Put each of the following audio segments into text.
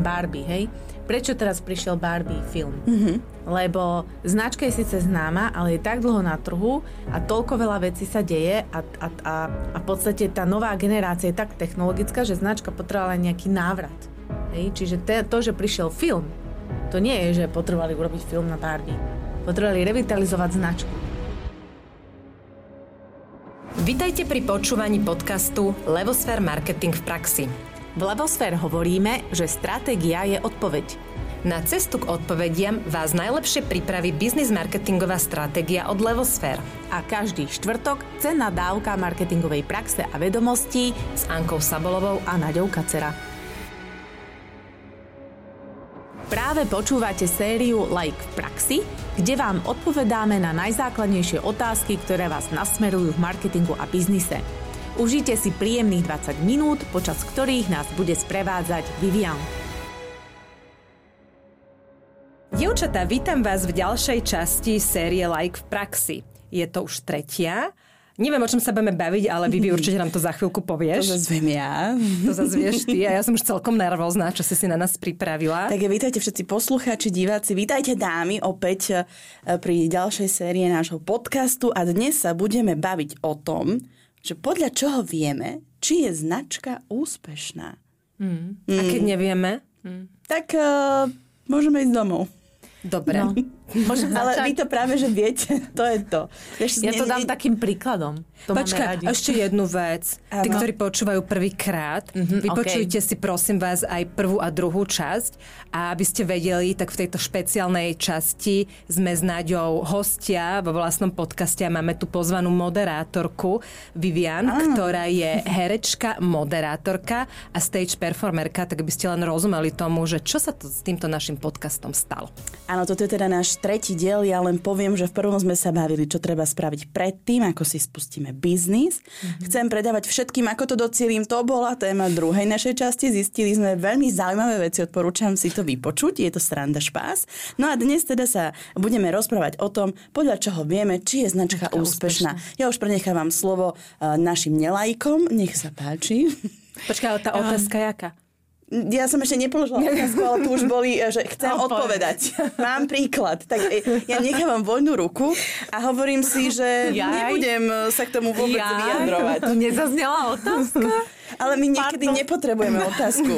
Barbie, hej? Prečo teraz prišiel Barbie film? Mm-hmm. Lebo značka je síce známa, ale je tak dlho na trhu a toľko veľa vecí sa deje a, a, a, a v podstate tá nová generácia je tak technologická, že značka potrebovala nejaký návrat. Hej? Čiže te, to, že prišiel film, to nie je, že potrebovali urobiť film na Barbie. Potrebovali revitalizovať značku. Vitajte pri počúvaní podcastu Levosfér Marketing v praxi. V Levosfér hovoríme, že stratégia je odpoveď. Na cestu k odpovediam vás najlepšie pripraví biznis marketingová stratégia od Levosfér. A každý štvrtok cenná dávka marketingovej praxe a vedomostí S Ankou Sabolovou a Naďou Kacera. Práve počúvate sériu Like v praxi, kde vám odpovedáme na najzákladnejšie otázky, ktoré vás nasmerujú v marketingu a biznise. Užite si príjemných 20 minút, počas ktorých nás bude sprevádzať Vivian. Dievčatá, vítam vás v ďalšej časti série Like v praxi. Je to už tretia. Neviem, o čom sa budeme baviť, ale Vivi, určite nám to za chvíľku To povieš. zase viem ja. To zase vieš ty a ja som už celkom nervózna, čo si si na nás pripravila. Tak vítajte všetci poslucháči, diváci, vítajte dámy opäť e, pri ďalšej série nášho podcastu a dnes sa budeme baviť o tom, že podľa čoho vieme, či je značka úspešná. A keď nevieme? Tak uh, môžeme ísť domov. Dobre. No. Môžem Ale začať? vy to práve, že viete, to je to. Vieš, Ja to ne- dám ne- takým príkladom. To Počkaj, ešte jednu vec. Tí, Áno. ktorí počúvajú prvýkrát, mm-hmm, vypočujte si prosím vás aj prvú a druhú časť a aby ste vedeli, tak v tejto špeciálnej časti sme s Naďou hostia vo vlastnom podcaste a máme tu pozvanú moderátorku Vivian, ktorá je herečka, moderátorka a stage performerka, tak by ste len rozumeli tomu, že čo sa to s týmto našim podcastom stalo. Áno, toto je teda náš tretí diel. Ja len poviem, že v prvom sme sa bavili, čo treba spraviť predtým, ako si spustíme biznis. Mm-hmm. Chcem predávať všetkým, ako to docielím. To bola téma druhej našej časti. Zistili sme veľmi zaujímavé veci. Odporúčam si to vypočuť. Je to sranda špás. No a dnes teda sa budeme rozprávať o tom, podľa čoho vieme, či je značka Značka úspešná. Ja už prenechávam slovo uh, našim nelajkom. Nech sa páči. Počkaj, ale tá otázka jaká? Ja som ešte nepoložila otázku, ale tu už boli, e, že chcem Odpovedať. odpovedať. Mám príklad. Tak e, ja nechávam voľnú ruku a hovorím si, že Jaj. nebudem e, sa k tomu vôbec Ja, vyjadrovať. Nezaznela otázka. Ale my niekedy Pardon. nepotrebujeme otázku.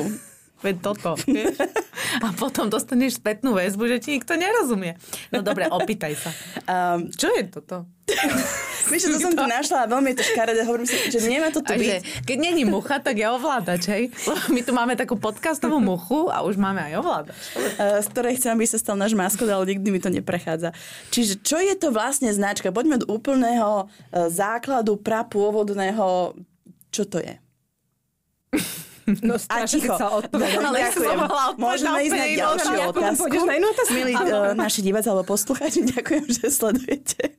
Veď toto. vieš? A potom dostaneš spätnú väzbu, že ti nikto nerozumie. No dobre, opýtaj sa. Um, Čo je toto? vieš, že to som tu našla a veľmi je to škaredé. Hovorím si, že nemá to tu byť. že, keď není mucha, tak je ovládač, hej? My tu máme takú podcastovú muchu a už máme aj ovládač. e, z ktorej chcem, aby sa stal náš maskot, ale nikdy mi to neprechádza. Čiže čo je to vlastne značka? Poďme do úplného e, základu prapôvodného. Čo to je? No, A ticho. sa odpovedať. Ale som Môžeme ísť na ďalšiu otázku. na inú otázku? Milí uh, naši diváci alebo poslucháči, ďakujem, že sledujete.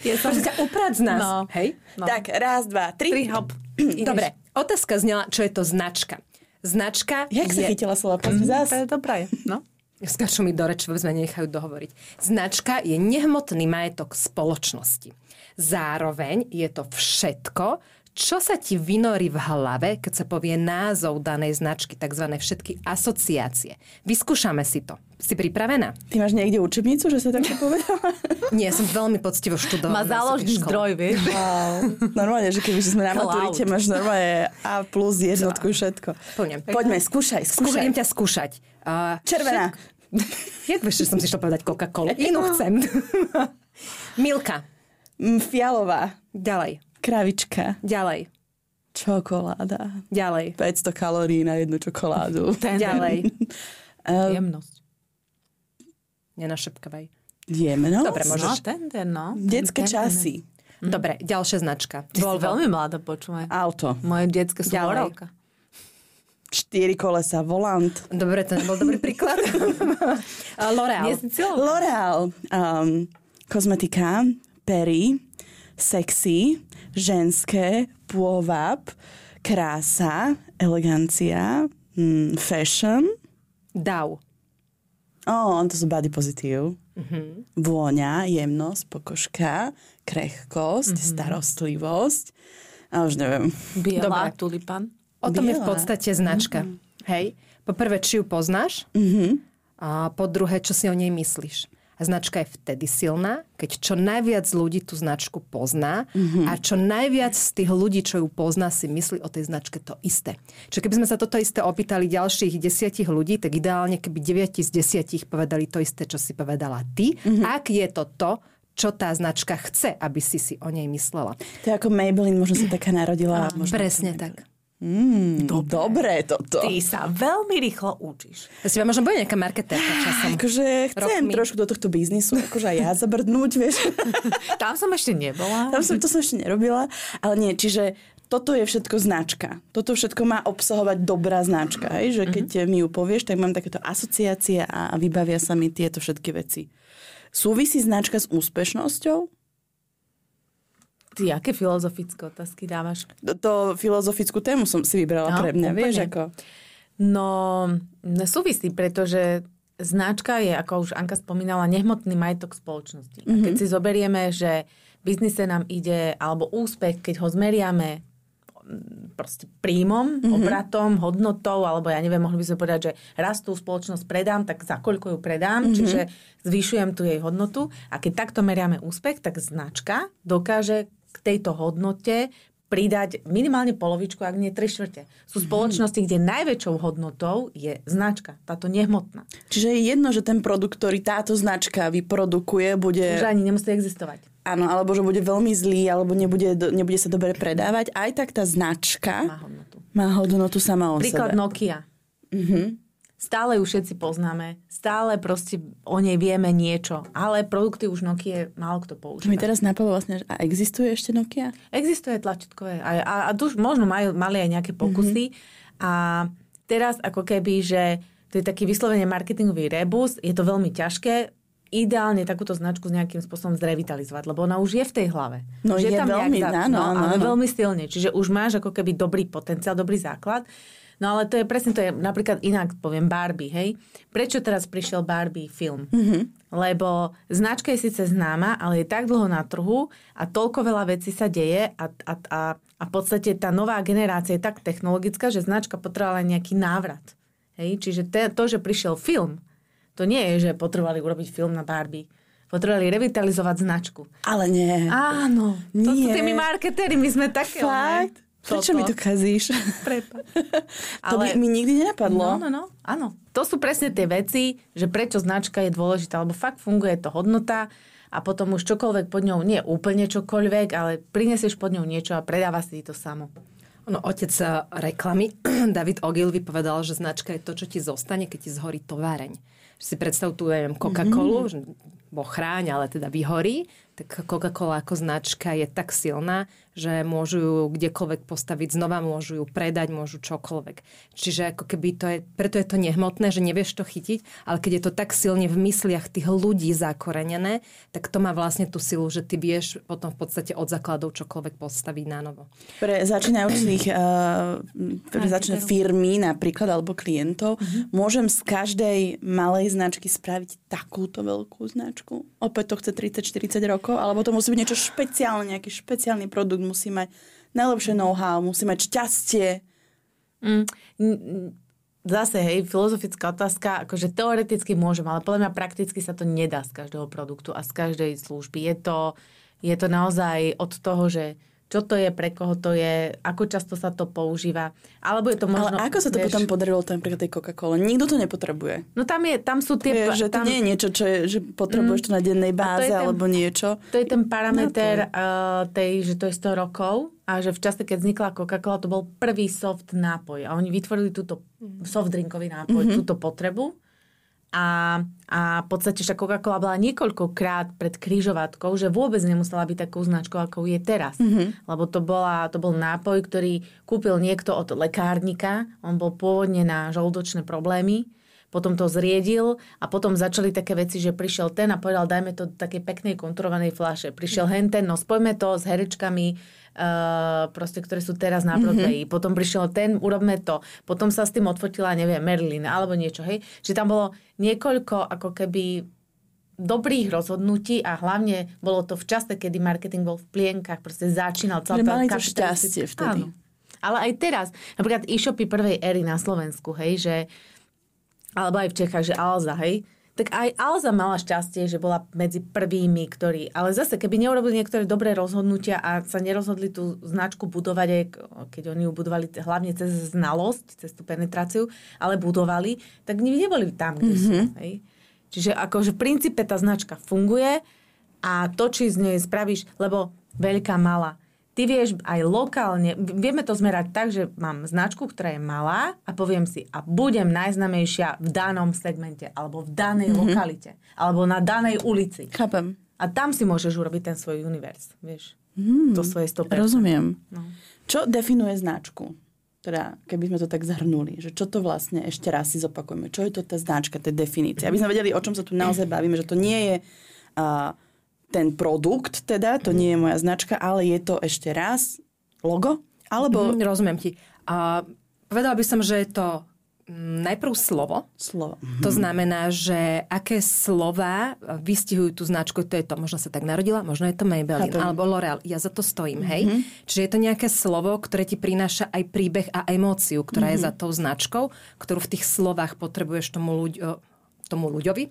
Je som... Prosím ťa, uprác z nás. No. Hej? No. Tak, raz, dva, tri. Tri hop. Dobre, otázka znela, čo je to značka. Značka Jak sa je... chytila slova? Pozri To zás. je dobré, no. Skáču mi do reči, vôbec ma nenechajú dohovoriť. Značka je nehmotný majetok spoločnosti. Zároveň je to všetko, čo sa ti vynorí v hlave, keď sa povie názov danej značky, tzv. všetky asociácie. Vyskúšame si to. Si pripravená? Ty máš niekde učebnicu, že sa takto povedala? Nie, som veľmi poctivo študovala. Má záložný zdroj, vieš? Wow. Normálne, že keby sme na maturite, máš normálne A plus jednotku všetko. Poďme. Poďme, skúšaj, Skúšaj. Budem ťa skúšať. Uh, Červená. Jak vieš, že som si šla povedať Coca-Cola? Inú chcem. Milka. Mm, Fialová. Ďalej. Kravička. Ďalej. Čokoláda. Ďalej. 500 kalórií na jednu čokoládu. Ďalej. Jemnosť. Nenašepkavaj. Jemnosť. Dobre, No, môžeš. tender, no. Detské Tender. časy. Dobre, ďalšia značka. Ty si Volvo. veľmi mladá, počúvaj. Auto. Moje detské sú Ďalej. Moravka. Čtyri kolesa, volant. Dobre, to nebol dobrý príklad. L'Oreal. Si. L'Oreal. Um, kozmetika. Perry. Sexy. Ženské. Pôvab. Krása. Elegancia. Mm, fashion. Dow. Ó, oh, to sú body pozitív. Mm-hmm. Vôňa, jemnosť, pokožka, krehkosť, mm-hmm. starostlivosť. A už neviem. Biela, Dobre. tulipan. O tom je v Biela. podstate značka. Hej. Po prvé, či ju poznáš. Mm-hmm. A po druhé, čo si o nej myslíš. A značka je vtedy silná, keď čo najviac ľudí tú značku pozná mm-hmm. a čo najviac z tých ľudí, čo ju pozná, si myslí o tej značke to isté. Čiže keby sme sa toto isté opýtali ďalších desiatich ľudí, tak ideálne keby 9 z desiatich povedali to isté, čo si povedala ty, mm-hmm. ak je to to, čo tá značka chce, aby si si o nej myslela. To je ako Maybelline, možno sa taká narodila. Možno Presne tak. Mm, dobre. dobre toto. Ty sa veľmi rýchlo učíš. Ja si možno bude nejaká marketérka časom. Akože chcem rokmi. trošku do tohto biznisu, akože aj ja zabrdnúť, vieš. Tam som ešte nebola. Tam som, to som ešte nerobila. Ale nie, čiže toto je všetko značka. Toto všetko má obsahovať dobrá značka. Hej? Že keď mm-hmm. mi ju povieš, tak mám takéto asociácie a vybavia sa mi tieto všetky veci. Súvisí značka s úspešnosťou? Ty aké filozofické otázky dávaš? To, to filozofickú tému som si vybrala no, pre mňa, úplne. vieš ako? No, súvisí, pretože značka je, ako už Anka spomínala, nehmotný majetok spoločnosti. Mm-hmm. A keď mhm. si zoberieme, že biznise nám ide, alebo úspech, keď ho zmeriame proste príjmom, mm-hmm. obratom, hodnotou, alebo ja neviem, mohli by sme povedať, že rastú spoločnosť predám, tak za koľko ju predám, mm-hmm. čiže zvyšujem tu jej hodnotu. A keď takto meriame úspech, tak značka dokáže k tejto hodnote pridať minimálne polovičku, ak nie tri štvrte. Sú mhm. spoločnosti, kde najväčšou hodnotou je značka, táto nehmotná. Čiže je jedno, že ten produkt, ktorý táto značka vyprodukuje, bude... Už ani nemusí existovať. Áno, alebo že bude veľmi zlý, alebo nebude, nebude sa dobre predávať. Aj tak tá značka má hodnotu, má hodnotu sama o Príklad sebe. Nokia. Uh-huh. Stále ju všetci poznáme, stále proste o nej vieme niečo, ale produkty už Nokia málo kto používa. Mi teraz napadlo vlastne, a existuje ešte Nokia? Existuje tlačítkové a, a, a tu už možno majú, mali aj nejaké pokusy mm-hmm. a teraz ako keby, že to je taký vyslovene marketingový rebus, je to veľmi ťažké, ideálne takúto značku s nejakým spôsobom zrevitalizovať, lebo ona už je v tej hlave. No už je, tam veľmi, áno, no, áno, áno. veľmi silne. Čiže už máš ako keby dobrý potenciál, dobrý základ. No ale to je presne, to je napríklad inak, poviem Barbie, hej. Prečo teraz prišiel Barbie film? Mm-hmm. Lebo značka je síce známa, ale je tak dlho na trhu a toľko veľa vecí sa deje a, a, a, a v podstate tá nová generácia je tak technologická, že značka potrebovala nejaký návrat. Hej? Čiže te, to, že prišiel film, to nie je, že potrebovali urobiť film na Barbie potrebovali revitalizovať značku. Ale nie. Áno. Nie. To sú tými marketéri, my sme také. Fakt? Prečo mi to kazíš? Prepa. to by mi nikdy nenapadlo. No, no, no. Áno. To sú presne tie veci, že prečo značka je dôležitá, lebo fakt funguje to hodnota a potom už čokoľvek pod ňou, nie úplne čokoľvek, ale prinesieš pod ňou niečo a predáva si to samo. No, otec reklamy, David Ogilvy povedal, že značka je to, čo ti zostane, keď ti zhorí továreň. Že si predstav tu, Coca-Colu, mm-hmm. bo chráň, ale teda vyhorí tak Coca-Cola ako značka je tak silná, že môžu ju kdekoľvek postaviť znova, môžu ju predať, môžu čokoľvek. Čiže ako keby to je, preto je to nehmotné, že nevieš to chytiť, ale keď je to tak silne v mysliach tých ľudí zakorenené, tak to má vlastne tú silu, že ty vieš potom v podstate od základov čokoľvek postaviť na novo. Pre začínajúcich uh, pre firmy napríklad alebo klientov, uh-huh. môžem z každej malej značky spraviť takúto veľkú značku? Opäť to chce 30-40 rokov rokov, alebo to musí byť niečo špeciálne, nejaký špeciálny produkt, musí mať najlepšie know-how, musí mať šťastie. Mm, zase, hej, filozofická otázka, akože teoreticky môžem, ale podľa mňa prakticky sa to nedá z každého produktu a z každej služby. Je to, je to naozaj od toho, že čo to je, pre koho to je, ako často sa to používa. Alebo je to možno... Ale ako sa to vieš, potom podarilo to napríklad tej Coca-Cola? Nikto to nepotrebuje. No tam, je, tam sú tie... Je, že tam... to nie je niečo, čo je, že potrebuješ mm, to na dennej báze ten, alebo niečo. To je ten parameter uh, tej, že to je 100 rokov a že v čase, keď vznikla Coca-Cola, to bol prvý soft nápoj. A oni vytvorili túto soft drinkový nápoj, mm-hmm. túto potrebu a, a v podstate však Coca-Cola bola niekoľkokrát pred krížovatkou, že vôbec nemusela byť takou značkou, ako je teraz. Mm-hmm. Lebo to, bola, to bol nápoj, ktorý kúpil niekto od lekárnika. On bol pôvodne na žalúdočné problémy. Potom to zriedil a potom začali také veci, že prišiel ten a povedal, dajme to do takej peknej konturovanej fľaše. Prišiel henten, no spojme to s herečkami Uh, proste, ktoré sú teraz na Broadway. Mm-hmm. Potom prišiel ten, urobme to. Potom sa s tým odfotila, neviem, Merlin alebo niečo, hej. Čiže tam bolo niekoľko ako keby dobrých rozhodnutí a hlavne bolo to v čase, kedy marketing bol v plienkach, proste začínal celá mali to šťastie vtedy. Áno. Ale aj teraz, napríklad e-shopy prvej éry na Slovensku, hej, že alebo aj v Čechách, že Alza, hej, tak aj Alza mala šťastie, že bola medzi prvými, ktorí... Ale zase, keby neurobili niektoré dobré rozhodnutia a sa nerozhodli tú značku budovať, aj keď oni ju budovali hlavne cez znalosť, cez tú penetráciu, ale budovali, tak neboli tam, kde mm-hmm. sú. Mhm. Hej? Čiže akože v princípe tá značka funguje a to, či z nej spravíš, lebo veľká, malá, ty vieš aj lokálne, vieme to zmerať tak, že mám značku, ktorá je malá a poviem si, a budem najznamejšia v danom segmente, alebo v danej mm-hmm. lokalite, alebo na danej ulici. Chápem. A tam si môžeš urobiť ten svoj univerz, vieš. Mm, to svoje 100%. Rozumiem. No. Čo definuje značku? Teda, keby sme to tak zhrnuli, že čo to vlastne, ešte raz si zopakujeme, čo je to tá značka, tá definícia, aby sme vedeli, o čom sa tu naozaj bavíme, že to nie je uh, ten produkt, teda, to nie je moja značka, ale je to ešte raz logo? Alebo... Mm, rozumiem ti. A povedala by som, že je to mm, najprv slovo. Slovo. To mhm. znamená, že aké slova vystihujú tú značku, to je to, možno sa tak narodila, možno je to Maybelline, Chápem. alebo L'Oreal. Ja za to stojím, hej. Mm-hmm. Čiže je to nejaké slovo, ktoré ti prináša aj príbeh a emóciu, ktorá mm-hmm. je mhm. za tou značkou, ktorú v tých slovách potrebuješ tomu ľuď, tomu ľuďovi,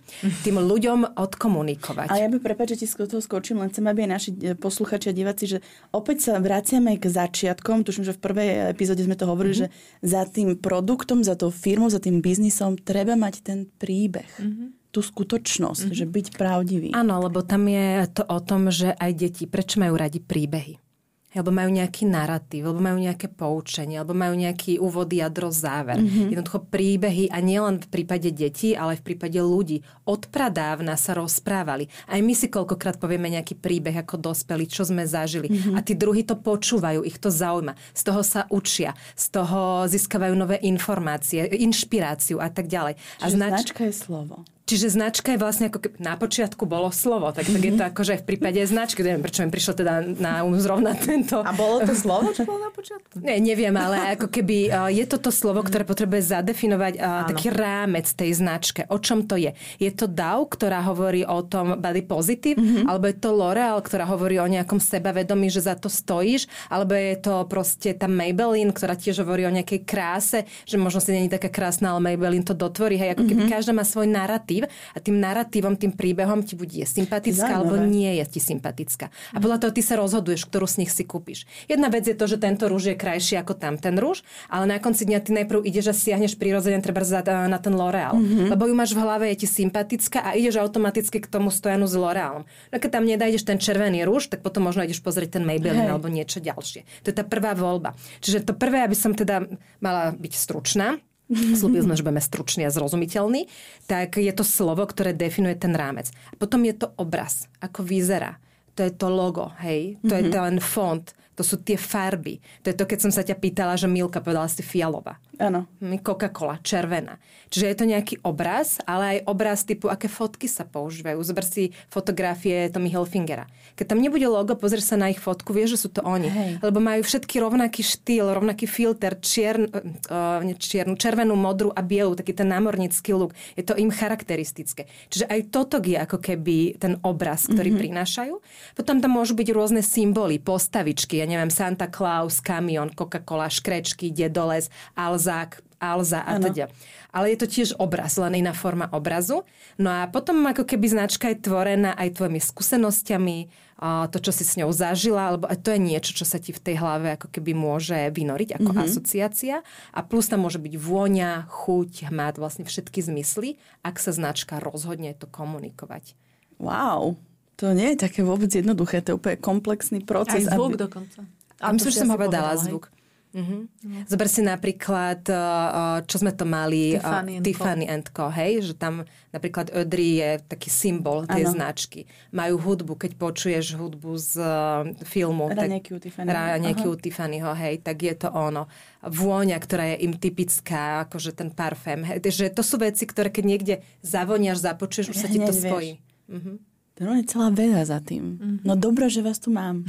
tým ľuďom odkomunikovať. A ja by prepáč, že ti toho skočím, len chcem, aby aj naši e, posluchači a diváci, že opäť sa vraciame k začiatkom, tuším, že v prvej epizóde sme to hovorili, mm-hmm. že za tým produktom, za tou firmou, za tým biznisom treba mať ten príbeh. Mm-hmm tú skutočnosť, mm-hmm. že byť pravdivý. Áno, lebo tam je to o tom, že aj deti, prečo majú radi príbehy? Alebo majú nejaký narratív, alebo majú nejaké poučenie, alebo majú nejaký úvod, jadro, záver. Mm-hmm. Jednoducho príbehy a nielen v prípade detí, ale aj v prípade ľudí. Od pradávna sa rozprávali. Aj my si koľkokrát povieme nejaký príbeh ako dospelí, čo sme zažili. Mm-hmm. A tí druhí to počúvajú, ich to zaujíma. Z toho sa učia, z toho získavajú nové informácie, inšpiráciu a tak ďalej. Čiže a znač... značka je slovo. Čiže značka je vlastne ako keby na počiatku bolo slovo, tak, tak je to ako, že v prípade značky, neviem, prečo mi prišlo teda na um zrovna tento. A bolo to slovo, čo bolo na počiatku? Ne, neviem, ale ako keby uh, je to to slovo, ktoré potrebuje zadefinovať uh, taký rámec tej značke. O čom to je? Je to DAO, ktorá hovorí o tom body positive, mm-hmm. alebo je to L'Oreal, ktorá hovorí o nejakom sebavedomí, že za to stojíš, alebo je to proste tá Maybelline, ktorá tiež hovorí o nejakej kráse, že možno si není taká krásna, ale Maybelline to dotvorí. Hej, ako keby mm-hmm. každá má svoj narratív narratív a tým narratívom, tým príbehom ti bude sympatická Zaujímavé. alebo nie je ti sympatická. A podľa toho ty sa rozhoduješ, ktorú z nich si kúpiš. Jedna vec je to, že tento rúž je krajší ako tam ten rúž, ale na konci dňa ty najprv ideš a siahneš prirodzene treba na ten L'Oreal. Mm-hmm. Lebo ju máš v hlave, je ti sympatická a ideš automaticky k tomu stojanu s L'Orealom. No keď tam nedajdeš ten červený rúž, tak potom možno ideš pozrieť ten Maybelline hey. alebo niečo ďalšie. To je tá prvá voľba. Čiže to prvé, aby som teda mala byť stručná, slúbil sme, že budeme stručný a zrozumiteľný, tak je to slovo, ktoré definuje ten rámec. A potom je to obraz, ako vyzerá. To je to logo, hej? To mm-hmm. je mhm. ten font, to sú tie farby. To je to, keď som sa ťa pýtala, že Milka povedala si fialová. Áno. Hm, Coca-Cola, červená. Čiže je to nejaký obraz, ale aj obraz typu, aké fotky sa používajú. Zober si fotografie Tommy Hilfingera. Keď tam nebude logo, pozrieš sa na ich fotku, vieš, že sú to oni. Hej. Lebo majú všetky rovnaký štýl, rovnaký filter, čiern, uh, čiernu, červenú, modrú a bielu, taký ten námornický look. Je to im charakteristické. Čiže aj toto je ako keby ten obraz, ktorý mm-hmm. prinášajú. Potom tam môžu byť rôzne symboly, postavičky, ja neviem, Santa Claus, kamion, Coca-Cola, škrečky, dedoles, Alza Zák, Alza a teda. Ale je to tiež obraz, len iná forma obrazu. No a potom ako keby značka je tvorená aj tvojimi skúsenosťami, to, čo si s ňou zažila, alebo to je niečo, čo sa ti v tej hlave ako keby môže vynoriť ako mm-hmm. asociácia. A plus tam môže byť vôňa, chuť, hmat, vlastne všetky zmysly, ak sa značka rozhodne to komunikovať. Wow, to nie je také vôbec jednoduché, to je úplne komplexný proces. Aj zvuk aby... dokonca. A myslím, že som povedala zvuk. Mm-hmm. Zober si napríklad, eh, eh, čo sme to mali, Tiffany, uh, Tiffany and Co. Hej? Že tam napríklad Audrey je taký symbol tej ano. značky. Majú hudbu, keď počuješ hudbu z filmu. Ranieky u u Tiffanyho, hej, tak je to ono. Vôňa, ktorá je im typická, akože ten parfém. Hej, že to sú veci, ktoré keď niekde zavoniaš, započuješ, už sa ti to spojí. Mm-hmm. To je celá veda za tým. Mm-hmm. No dobré, že vás tu mám.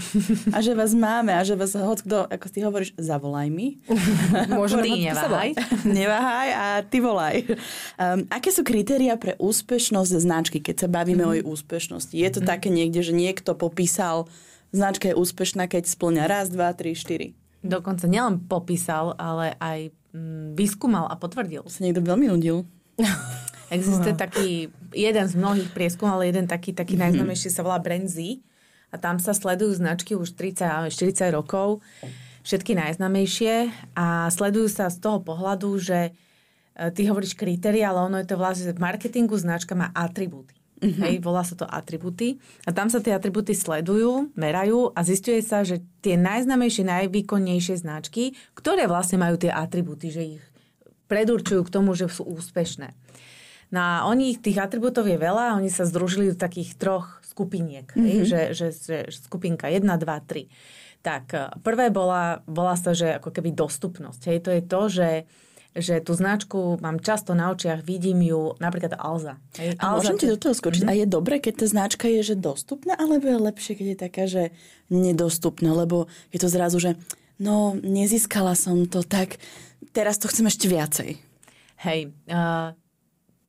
A že vás máme a že vás hoď kto, ako ty hovoríš, zavolaj mi. Môžem ty neváhaj. neváhaj a ty volaj. Um, aké sú kritéria pre úspešnosť značky, keď sa bavíme mm-hmm. o jej úspešnosti? Je to mm-hmm. také niekde, že niekto popísal, značka je úspešná, keď splňa raz, dva, tri, štyri? Dokonca nielen popísal, ale aj mm, vyskúmal a potvrdil. Sa niekto veľmi nudil. Existuje taký, jeden z mnohých prieskumov, ale jeden taký, taký mm-hmm. najznámejší sa volá Brand Z. A tam sa sledujú značky už 30-40 rokov, všetky najznámejšie. A sledujú sa z toho pohľadu, že e, ty hovoríš kritéria, ale ono je to vlastne, v marketingu značka má atribúty. Mm-hmm. Hej, volá sa to atributy. A tam sa tie atributy sledujú, merajú a zistuje sa, že tie najznamejšie, najvýkonnejšie značky, ktoré vlastne majú tie atributy, že ich predurčujú k tomu, že sú úspešné. No a oni, tých atribútov je veľa, oni sa združili do takých troch skupiniek. Mm-hmm. Že, že, že skupinka 1, 2, 3. Tak e, prvé bola, bola sa, že ako keby dostupnosť. Hej, to je to, že že tú značku mám často na očiach, vidím ju, napríklad Alza. Hej, a Alza môžem ti do toho skočiť. Mm-hmm. A je dobre, keď tá značka je, že dostupná, alebo je lepšie, keď je taká, že nedostupná, lebo je to zrazu, že no, nezískala som to, tak teraz to chcem ešte viacej. Hej, uh,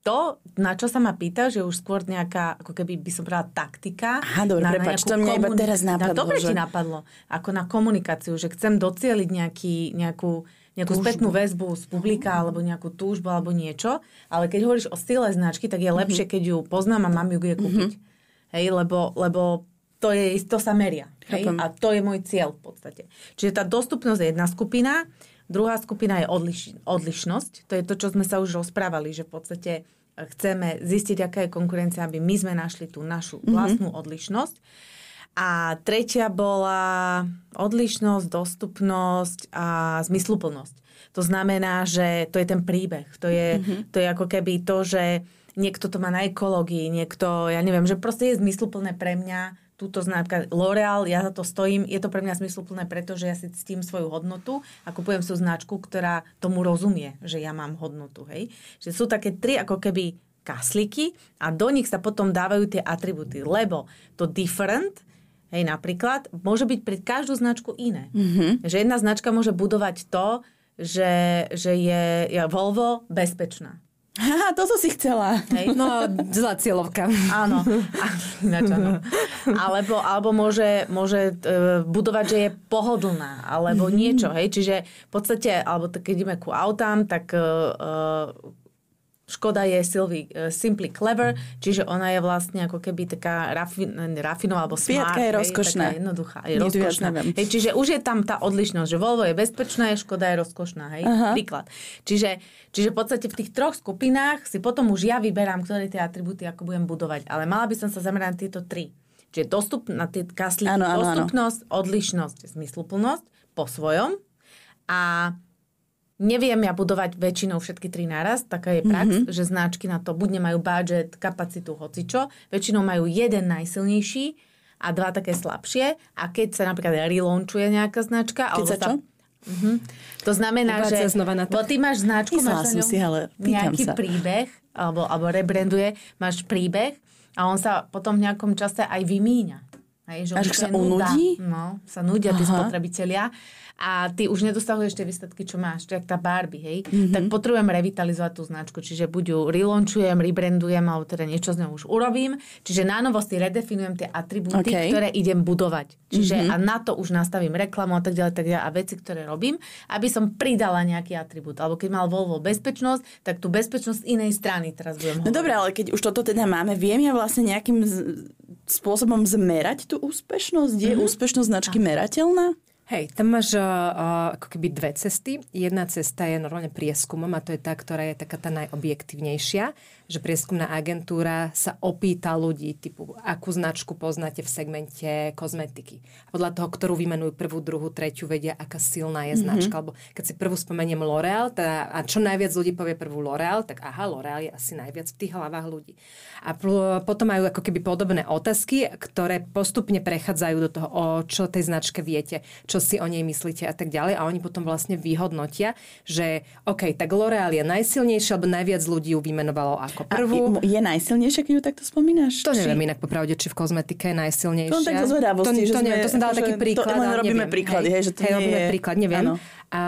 to, na čo sa ma pýta, že už skôr nejaká, ako keby by som povedala, taktika. Aha, dobre, na, prepáč, to mňa iba teraz napadlo. Na, dobre že... ti napadlo. Ako na komunikáciu, že chcem docieliť nejaký, nejakú, nejakú túžbu. spätnú väzbu z publika, uh-huh. alebo nejakú túžbu, alebo niečo. Ale keď hovoríš o style značky, tak je lepšie, uh-huh. keď ju poznám a mám ju kde kúpiť. Uh-huh. Hej, lebo, lebo to, je, to sa meria. Hej? A to je môj cieľ v podstate. Čiže tá dostupnosť je jedna skupina, Druhá skupina je odliš- odlišnosť. To je to, čo sme sa už rozprávali, že v podstate e, chceme zistiť, aká je konkurencia, aby my sme našli tú našu mm-hmm. vlastnú odlišnosť. A tretia bola odlišnosť, dostupnosť a zmysluplnosť. To znamená, že to je ten príbeh. To je, mm-hmm. to je ako keby to, že niekto to má na ekológii, niekto, ja neviem, že proste je zmysluplné pre mňa túto značka L'Oreal, ja za to stojím, je to pre mňa smysluplné, pretože ja si ctím svoju hodnotu a kupujem sú značku, ktorá tomu rozumie, že ja mám hodnotu. Hej? Že sú také tri ako keby kasliky a do nich sa potom dávajú tie atributy, lebo to different, hej, napríklad, môže byť pre každú značku iné. Mm-hmm. Že jedna značka môže budovať to, že, že je, je Volvo bezpečná. Haha, toto si chcela. Hej. No, zlá cieľovka. Áno, ináč áno. Alebo, alebo môže, môže e, budovať, že je pohodlná, alebo mm-hmm. niečo, hej. Čiže v podstate, alebo keď ideme ku autám, tak uh, Škoda je Sylvie, uh, Simply Clever, čiže ona je vlastne ako keby taká rafin, rafinová alebo smart. Fiatka je rozkošná. Hej, jednoduchá. Je rozkošná. Hej, čiže už je tam tá odlišnosť, že Volvo je bezpečná, Škoda je rozkošná. Hej, Aha. príklad. Čiže, čiže v podstate v tých troch skupinách si potom už ja vyberám, ktoré tie atributy ako budem budovať. Ale mala by som sa zamerať na tieto tri. Čiže dostup, na tie kaslíky, ano, ano, dostupnosť, ano. odlišnosť, zmysluplnosť po svojom a Neviem ja budovať väčšinou všetky tri naraz, taká je prax, mm-hmm. že značky na to buď nemajú budget, kapacitu, hocičo. Väčšinou majú jeden najsilnejší a dva také slabšie. A keď sa napríklad relaunchuje nejaká značka... Keď sa čo? Uh-huh. To znamená, Ubáca že znova na to. Bo ty máš značku, máš si, ale nejaký sa. príbeh, alebo, alebo rebranduje, máš príbeh a on sa potom v nejakom čase aj vymíňa. Hej, že Až sa unudí? No, sa nudia Aha. tí spotrebitelia a ty už nedosahuješ tie výsledky, čo máš, je tá Barbie, hej, mm-hmm. tak potrebujem revitalizovať tú značku, čiže buď ju relaunchujem, rebrandujem, alebo teda niečo z ňou už urobím, čiže na novosti redefinujem tie atribúty, okay. ktoré idem budovať. Čiže mm-hmm. a na to už nastavím reklamu a tak ďalej, tak ďalej a veci, ktoré robím, aby som pridala nejaký atribút. Alebo keď mal Volvo bezpečnosť, tak tú bezpečnosť inej strany teraz budem No dobré, ale keď už toto teda máme, viem ja vlastne nejakým z- spôsobom zmerať tú úspešnosť? Je mm-hmm. úspešnosť značky merateľná? Hej, tam máš uh, ako keby dve cesty. Jedna cesta je normálne prieskumom a to je tá, ktorá je taká tá najobjektívnejšia že prieskumná agentúra sa opýta ľudí, typu, akú značku poznáte v segmente kozmetiky. A podľa toho, ktorú vymenujú prvú, druhú, tretiu, vedia, aká silná je mm-hmm. značka. Alebo keď si prvú spomeniem L'Oreal, teda, a čo najviac ľudí povie prvú L'Oreal, tak aha, L'Oreal je asi najviac v tých hlavách ľudí. A pl- potom majú ako keby podobné otázky, ktoré postupne prechádzajú do toho, o čo tej značke viete, čo si o nej myslíte a tak ďalej. A oni potom vlastne vyhodnotia, že OK, tak L'Oreal je najsilnejšia, alebo najviac ľudí ju vymenovalo ako ako prvú. A je, je najsilnejšia, keď ju takto spomínaš? To či? neviem inak popravde, či v kozmetike je najsilnejšia. To tak zo zvedavosti, to, to, neviem, to som dala taký príklad. To len robíme príklady, hej, hej, že to hej, nie robíme je... príklad, neviem. Ano. A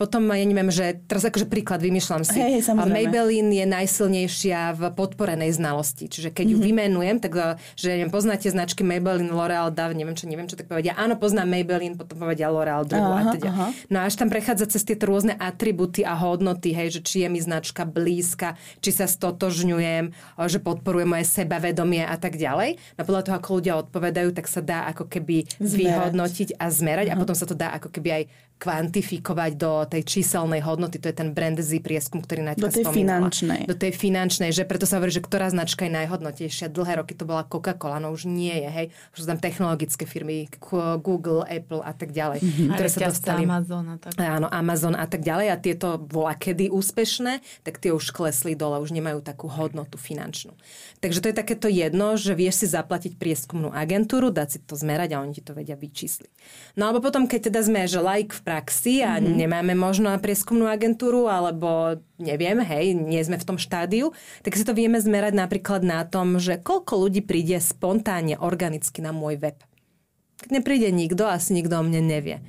Potom, ja neviem, že teraz akože príklad vymýšľam si. Hej, Maybelline je najsilnejšia v podporenej znalosti. Čiže keď mm-hmm. ju mhm. vymenujem, tak že neviem, poznáte značky Maybelline, L'Oreal, Dove, neviem čo, neviem čo, tak povedia, áno, poznám Maybelline, potom povedia L'Oreal, druhú aha, a teda. Aha. No až tam prechádza cez tieto rôzne atributy a hodnoty, hej, že či je mi značka blízka, či sa stotožňujem, že podporuje moje sebavedomie a tak ďalej. No podľa toho, ako ľudia odpovedajú, tak sa dá ako keby vyhodnotiť a zmerať uh-huh. a potom sa to dá ako keby aj kvantifikovať do tej číselnej hodnoty, to je ten brand Z prieskum, ktorý Naďka Do tej spomínala. finančnej. Do tej finančnej, že preto sa hovorí, že ktorá značka je najhodnotejšia. Dlhé roky to bola Coca-Cola, no už nie je, hej. Už sú tam technologické firmy, Google, Apple a tak ďalej, mm-hmm. ktoré sa dostali. Amazon a tak. Áno, Amazon a tak ďalej a tieto bola kedy úspešné, tak tie už klesli dole, už nemajú takú hodnotu finančnú. Takže to je takéto jedno, že vieš si zaplatiť prieskumnú agentúru, dať si to zmerať a oni ti to vedia vyčísliť. No alebo potom, keď teda sme, že like v praxi a mm-hmm. nemáme možno prieskumnú agentúru, alebo neviem, hej, nie sme v tom štádiu, tak si to vieme zmerať napríklad na tom, že koľko ľudí príde spontánne, organicky na môj web. Keď nepríde nikto, asi nikto o mne nevie.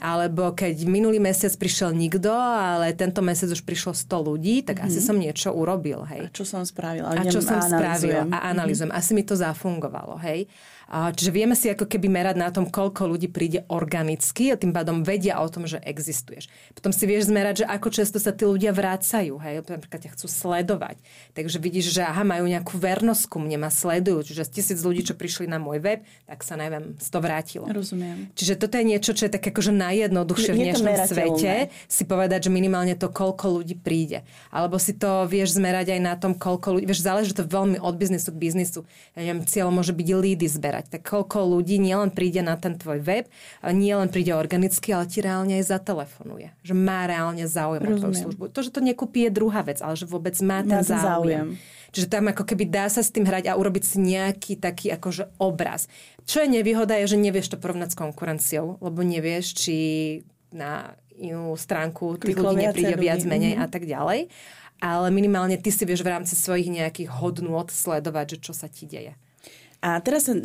Alebo keď minulý mesiac prišiel nikto, ale tento mesiac už prišlo 100 ľudí, tak mm-hmm. asi som niečo urobil, hej. A čo som spravil? A, čo som spravil a analýzujem. Mm-hmm. Asi mi to zafungovalo, hej. Čiže vieme si ako keby merať na tom, koľko ľudí príde organicky a tým pádom vedia o tom, že existuješ. Potom si vieš zmerať, že ako často sa tí ľudia vrácajú, hej, napríklad ťa chcú sledovať. Takže vidíš, že aha, majú nejakú vernosť ku mne, ma sledujú. Čiže z tisíc ľudí, čo prišli na môj web, tak sa neviem, to vrátilo. Rozumiem. Čiže toto je niečo, čo je tak akože najjednoduchšie v dnešnom svete si povedať, že minimálne to, koľko ľudí príde. Alebo si to vieš zmerať aj na tom, koľko ľudí, vieš, záleží to veľmi od biznisu k biznisu. Ja neviem, cieľom môže byť lídy zberať zmerať. Tak koľko ľudí nielen príde na ten tvoj web, nielen príde organicky, ale ti reálne aj zatelefonuje. Že má reálne záujem o tvoju službu. To, že to nekúpi je druhá vec, ale že vôbec má ten záujem. záujem. Čiže tam ako keby dá sa s tým hrať a urobiť si nejaký taký akože obraz. Čo je nevýhoda, je, že nevieš to porovnať s konkurenciou, lebo nevieš, či na inú stránku tých ľudí nepríde viac menej mm-hmm. a tak ďalej. Ale minimálne ty si vieš v rámci svojich nejakých hodnôt sledovať, že čo sa ti deje. A teraz sa,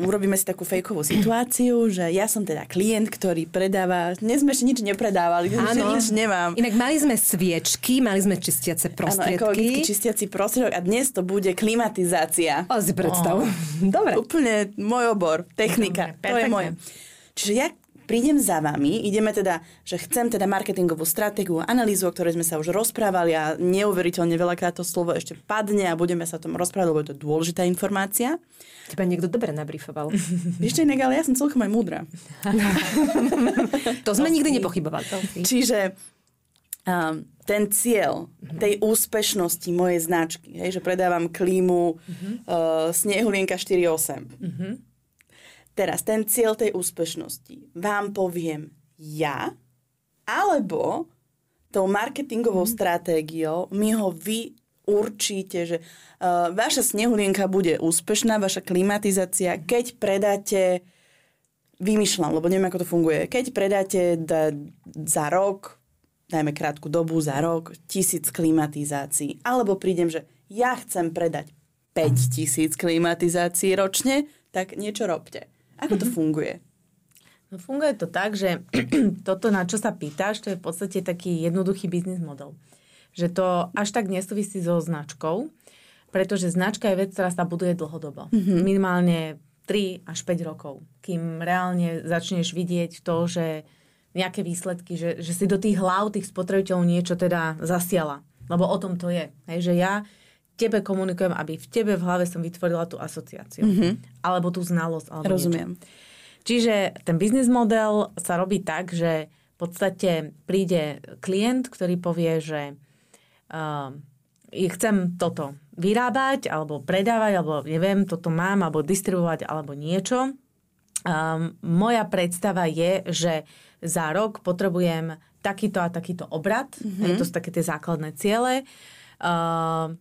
urobíme si takú fejkovú situáciu, že ja som teda klient, ktorý predáva, dnes sme ešte nič nepredávali, ešte nič nemám. Inak mali sme sviečky, mali sme čistiace prostriedky. Áno, čistiaci prostriedok a dnes to bude klimatizácia. O, si predstav. Oh. Dobre. Úplne môj obor, technika, Dobre, to je moje. Čiže ja prídem za vami, ideme teda, že chcem teda marketingovú stratégiu, analýzu, o ktorej sme sa už rozprávali a neuveriteľne veľakrát to slovo ešte padne a budeme sa o tom rozprávať, lebo je to dôležitá informácia. Teba niekto dobre nabrifoval. Ešte inak, ale ja som celkom aj múdra. to sme nikdy nepochybovali. Čiže um, ten cieľ tej úspešnosti mojej značky, hej, že predávam klímu uh-huh. uh, Snehulienka 4.8. Uh-huh Teraz ten cieľ tej úspešnosti vám poviem ja, alebo tou marketingovou mm. stratégiou mi ho vy určíte, že uh, vaša snehulienka bude úspešná, vaša klimatizácia, keď predáte vymýšľam, lebo neviem, ako to funguje. Keď predáte da, za rok, dajme krátku dobu, za rok, tisíc klimatizácií, alebo prídem, že ja chcem predať 5 tisíc klimatizácií ročne, tak niečo robte. Ako to mhm. funguje? No funguje to tak, že toto, na čo sa pýtaš, to je v podstate taký jednoduchý biznis model. Že to až tak nesúvisí so značkou, pretože značka je vec, ktorá sa buduje dlhodobo. Mm-hmm. Minimálne 3 až 5 rokov, kým reálne začneš vidieť to, že nejaké výsledky, že, že si do tých hlav tých spotrebiteľov niečo teda zasiala. Lebo o tom to je. Hej, že ja tebe komunikujem, aby v tebe v hlave som vytvorila tú asociáciu. Mm-hmm. Alebo tú znalosť. Alebo Rozumiem. Niečo. Čiže ten biznis model sa robí tak, že v podstate príde klient, ktorý povie, že uh, chcem toto vyrábať, alebo predávať, alebo neviem, toto mám, alebo distribuovať, alebo niečo. Um, moja predstava je, že za rok potrebujem takýto a takýto obrad. Mm-hmm. To sú také tie základné ciele. Uh, uh,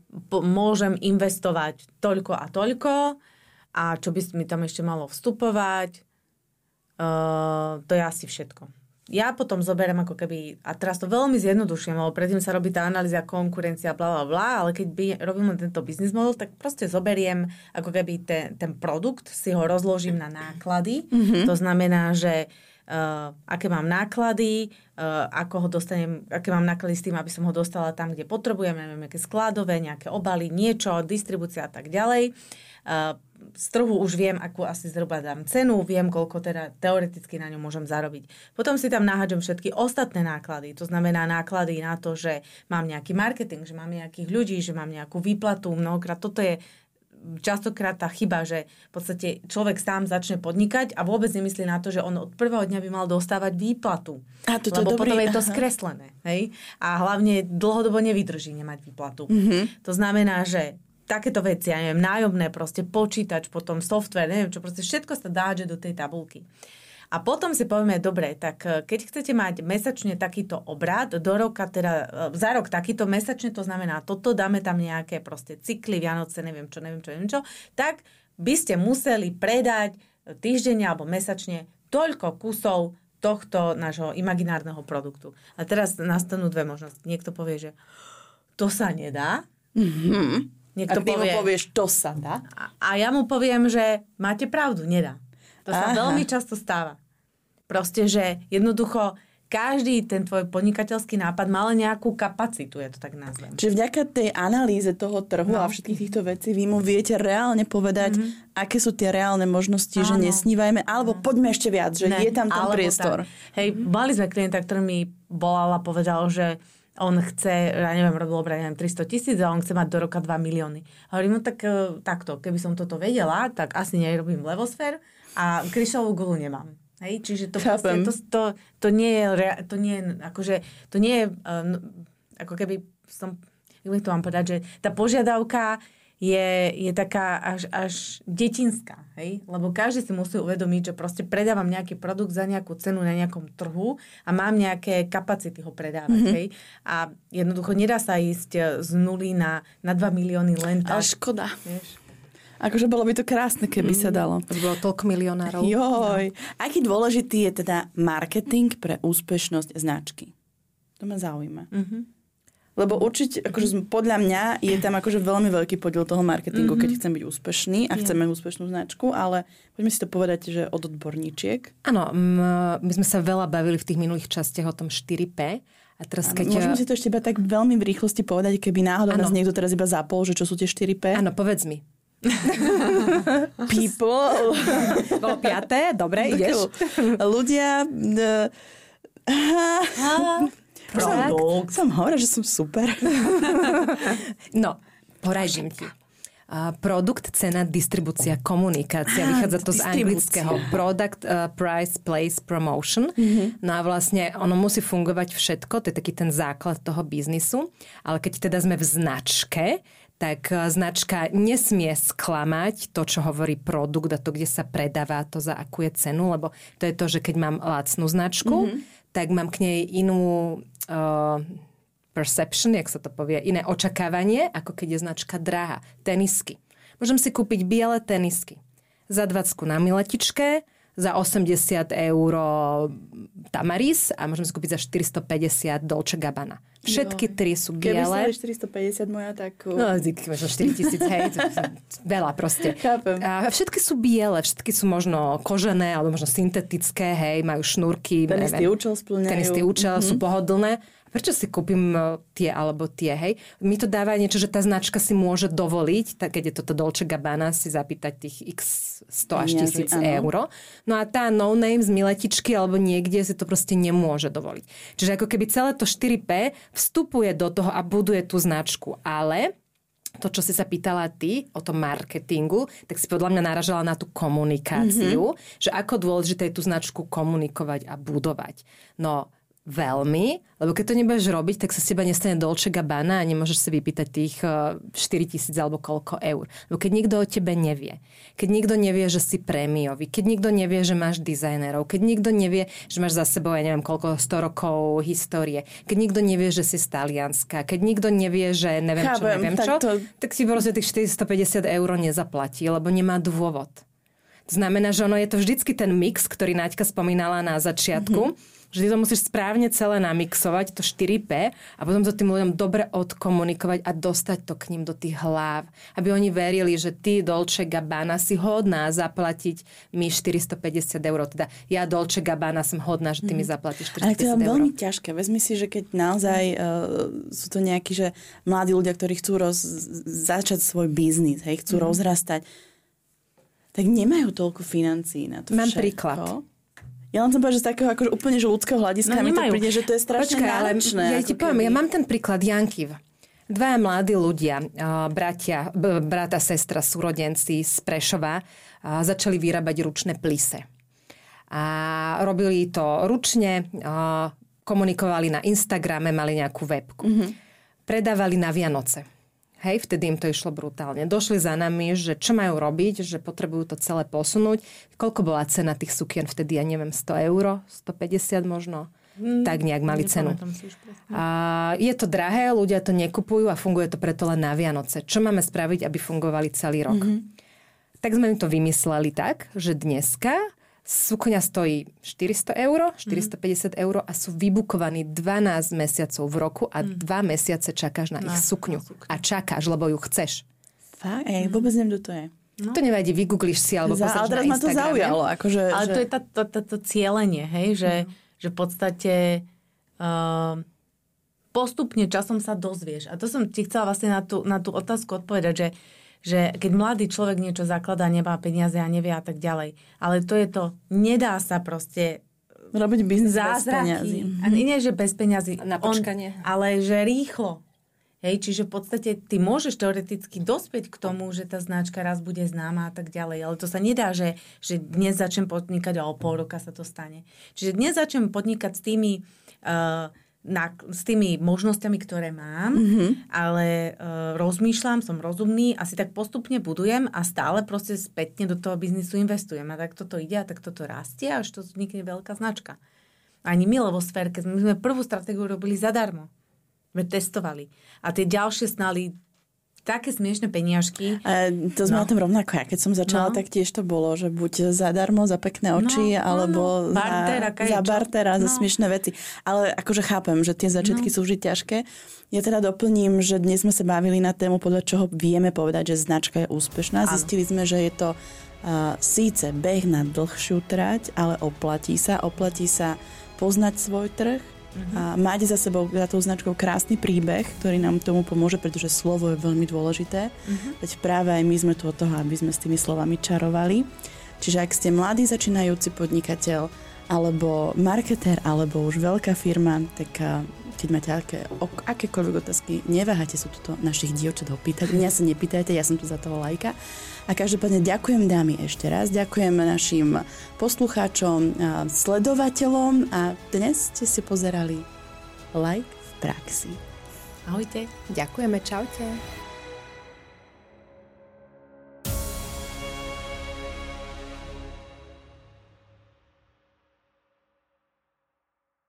môžem investovať toľko a toľko a čo by mi tam ešte malo vstupovať, uh, to je asi všetko. Ja potom zoberiem ako keby, a teraz to veľmi zjednodušujem, lebo predtým sa robí tá analýza konkurencia, bla, bla, bla, ale keď by, robím tento business model, tak proste zoberiem ako keby ten, ten produkt, si ho rozložím na náklady. Mm-hmm. To znamená, že uh, aké mám náklady, uh, ako ho dostanem, aké mám náklady s tým, aby som ho dostala tam, kde potrebujem, neviem, nejaké skládové, nejaké obaly, niečo, distribúcia a tak ďalej. Uh, z trhu už viem, akú asi zhruba dám cenu, viem, koľko teda teoreticky na ňu môžem zarobiť. Potom si tam naháďam všetky ostatné náklady, to znamená náklady na to, že mám nejaký marketing, že mám nejakých ľudí, že mám nejakú výplatu, mnohokrát toto je častokrát tá chyba, že v podstate človek sám začne podnikať a vôbec nemyslí na to, že on od prvého dňa by mal dostávať výplatu. A to lebo dobrý, potom je to aha. skreslené. Hej? A hlavne dlhodobo nevydrží nemať výplatu. Mm-hmm. To znamená, že takéto veci, ja neviem, nájomné, proste počítač, potom software, neviem čo, proste všetko sa dá do tej tabulky. A potom si povieme, dobre, tak e, keď chcete mať mesačne takýto obrad, do roka teda, e, za rok takýto mesačne, to znamená toto, dáme tam nejaké proste cykly, Vianoce, neviem čo, neviem čo, neviem čo, tak by ste museli predať týždenne alebo mesačne toľko kusov tohto nášho imaginárneho produktu. A teraz nastanú dve možnosti. Niekto povie, že to sa nedá. Mm-hmm. Niekto a ty povie, mu povieš, to sa dá. A, a ja mu poviem, že máte pravdu, nedá. To sa Aha. veľmi často stáva. Proste, že jednoducho každý ten tvoj podnikateľský nápad mal nejakú kapacitu, ja to tak nazvem. Čiže vďaka tej analýze toho trhu no. a všetkých týchto vecí vy mu viete reálne povedať, mm-hmm. aké sú tie reálne možnosti, Áno. že nesnívajme, alebo no. poďme ešte viac, že ne, je tam ten priestor. Tak. Hej, mm-hmm. mali sme klienta, ktorý mi volal a povedal, že on chce, ja neviem, robil obrad, neviem, 300 tisíc a on chce mať do roka 2 milióny. Hovorím, no tak e, takto, keby som toto vedela, tak asi nerobím levosfér, a kryšovú gulu nemám. Hej, čiže to, proste, to, to, to, nie je, to nie je, akože, to nie je, uh, ako keby som, jak to mám povedať, že tá požiadavka je, je taká až, až detinská, hej? Lebo každý si musí uvedomiť, že proste predávam nejaký produkt za nejakú cenu na nejakom trhu a mám nejaké kapacity ho predávať, mm-hmm. hej? A jednoducho nedá sa ísť z nuly na, na 2 milióny len tak. Ale škoda. Vieš? Akože bolo by to krásne, keby mm. sa dalo. To bolo toľko milionárov. Joj. No. Aký dôležitý je teda marketing pre úspešnosť značky? To ma zaujíma. Mm-hmm. Lebo určite, akože podľa mňa je tam akože veľmi veľký podiel toho marketingu, mm-hmm. keď chcem byť úspešný a chceme úspešnú značku, ale poďme si to povedať, že od odborníčiek. Áno, my sme sa veľa bavili v tých minulých častiach o tom 4P. A teraz keď... Môžeme si to ešte iba tak veľmi v rýchlosti povedať, keby náhodou ano. nás niekto teraz iba zapol, že čo sú tie 4P. Áno, povedz mi. People. Bolo piaté, dobre, ideš. Ľudia... Uh, som hovorila, že som super. no, poradím ti. Uh, produkt, cena, distribúcia, komunikácia. Vychádza to z anglického product, uh, price, place, promotion. Mm-hmm. No a vlastne ono musí fungovať všetko, to je taký ten základ toho biznisu. Ale keď teda sme v značke, tak e, značka nesmie sklamať to, čo hovorí produkt a to, kde sa predáva, to za akú je cenu, lebo to je to, že keď mám lacnú značku, mm-hmm. tak mám k nej inú uh, perception, jak sa to povie, iné očakávanie, ako keď je značka drahá. Tenisky. Môžem si kúpiť biele tenisky. Za 20 na miletičke, za 80 eur Tamaris a môžem si kúpiť za 450 Dolce Gabbana. Všetky jo. tri sú biele. Keby 450 moja, tak... No, možno 4000, hej, veľa proste. Chápem. A všetky sú biele, všetky sú možno kožené, alebo možno syntetické, hej, majú šnúrky. Ten istý účel splňajú. Ten istý účel, mm-hmm. sú pohodlné prečo si kúpim e, tie alebo tie, hej? Mi to dáva niečo, že tá značka si môže dovoliť, tak keď je toto Dolce Gabbana, si zapýtať tých x 100 až tisíc eur. No a tá no name z miletičky alebo niekde si to proste nemôže dovoliť. Čiže ako keby celé to 4P vstupuje do toho a buduje tú značku. Ale to, čo si sa pýtala ty o tom marketingu, tak si podľa mňa naražala na tú komunikáciu, mm-hmm. že ako dôležité je tú značku komunikovať a budovať. No, veľmi, lebo keď to nebudeš robiť, tak sa z teba nestane Dolce Gabbana a nemôžeš si vypýtať tých 4 eh, tisíc alebo koľko eur. Lebo keď nikto o tebe nevie, keď nikto nevie, že si prémiový, keď nikto nevie, že máš dizajnerov, keď nikto nevie, že máš za sebou, ja neviem, koľko 100 rokov histórie, keď nikto nevie, že si z Talianska, keď nikto nevie, že neviem Chápem, čo, neviem tak čo, to... tak si proste tých 450 eur nezaplatí, lebo nemá dôvod. Znamená, že ono je to vždycky ten mix, ktorý Naďka spomínala na začiatku. Mm-hmm že ty to musíš správne celé namixovať, to 4P, a potom to tým ľuďom dobre odkomunikovať a dostať to k ním do tých hlav. Aby oni verili, že ty, Dolce Gabbana, si hodná zaplatiť mi 450 eur. Teda ja, Dolce Gabbana, som hodná, že ty mi mhm. zaplatíš 450 eur. Ale to je veľmi ťažké. Vezmi si, že keď naozaj uh, sú to nejakí, že mladí ľudia, ktorí chcú roz, začať svoj biznis, hej, chcú mm. rozrastať, tak nemajú toľko financí na to Mám všetko. príklad. Ja len som povedať, že z takého akože úplne že ľudského hľadiska no, mi to príde, že to je strašne Počkaj, náročné. Ja ti poviem, ja mám ten príklad Jankiv. Dvaja mladí ľudia, bratia, brata, sestra, súrodenci z Prešova, začali vyrábať ručné plise. A robili to ručne, komunikovali na Instagrame, mali nejakú webku. Mm-hmm. Predávali na Vianoce. Hej, vtedy im to išlo brutálne. Došli za nami, že čo majú robiť, že potrebujú to celé posunúť. Koľko bola cena tých sukien vtedy, ja neviem, 100 eur, 150 možno? Mm, tak nejak mali cenu. A je to drahé, ľudia to nekupujú a funguje to preto len na Vianoce. Čo máme spraviť, aby fungovali celý rok? Mm-hmm. Tak sme im to vymysleli tak, že dneska Sukňa stojí 400 eur, 450 eur a sú vybukovaní 12 mesiacov v roku a 2 mm. mesiace čakáš na, na ich sukňu. sukňu. A čakáš, lebo ju chceš. Fakt? Ej, vôbec neviem, kto to je. No. To nevadí, vygoogliš si alebo Za, Ale teraz ma to zaujalo. Akože, ale že... to je tá, to, to, to cieľenie, hej? Že, mm. že v podstate uh, postupne časom sa dozvieš. A to som ti chcela vlastne na tú, na tú otázku odpovedať, že že keď mladý človek niečo zakladá, nemá peniaze a nevie a tak ďalej. Ale to je to, nedá sa proste robiť biznis bez peniazy. A nie, že bez peniazy. Na počkanie. On, ale že rýchlo. Hej, čiže v podstate ty môžeš teoreticky dospieť k tomu, že tá značka raz bude známa a tak ďalej, ale to sa nedá, že, že dnes začnem podnikať a o pol roka sa to stane. Čiže dnes začnem podnikať s tými uh, na, s tými možnosťami, ktoré mám, mm-hmm. ale uh, rozmýšľam, som rozumný a si tak postupne budujem a stále proste spätne do toho biznisu investujem. A tak toto ide a tak toto rastie, až to vznikne veľká značka. Ani my, lebo sférke, my sme prvú stratégiu robili zadarmo. My testovali. A tie ďalšie snali také smiešne peniažky. A to sme no. o tom rovnako. Ja keď som začala, no. tak tiež to bolo, že buď zadarmo, za pekné no, oči, no, alebo no, barter, za, za barter a no. za smiešné veci. Ale akože chápem, že tie začiatky no. sú vždy ťažké. Ja teda doplním, že dnes sme sa bavili na tému, podľa čoho vieme povedať, že značka je úspešná. Ano. Zistili sme, že je to uh, síce beh na dlhšiu trať, ale oplatí sa. Oplatí sa poznať svoj trh, Uh-huh. A máte za sebou za tou značkou krásny príbeh, ktorý nám tomu pomôže, pretože slovo je veľmi dôležité. Uh-huh. Veď práve aj my sme tu od toho, aby sme s tými slovami čarovali. Čiže ak ste mladý začínajúci podnikateľ, alebo marketér, alebo už veľká firma, tak keď máte aké, akékoľvek otázky, neváhajte sa tuto našich dievčat opýtať. Mňa sa nepýtajte, ja som tu za toho lajka. A každopádne ďakujem dámy ešte raz, ďakujem našim poslucháčom, sledovateľom a dnes ste si pozerali Like v praxi. Ahojte. Ďakujeme, čaute.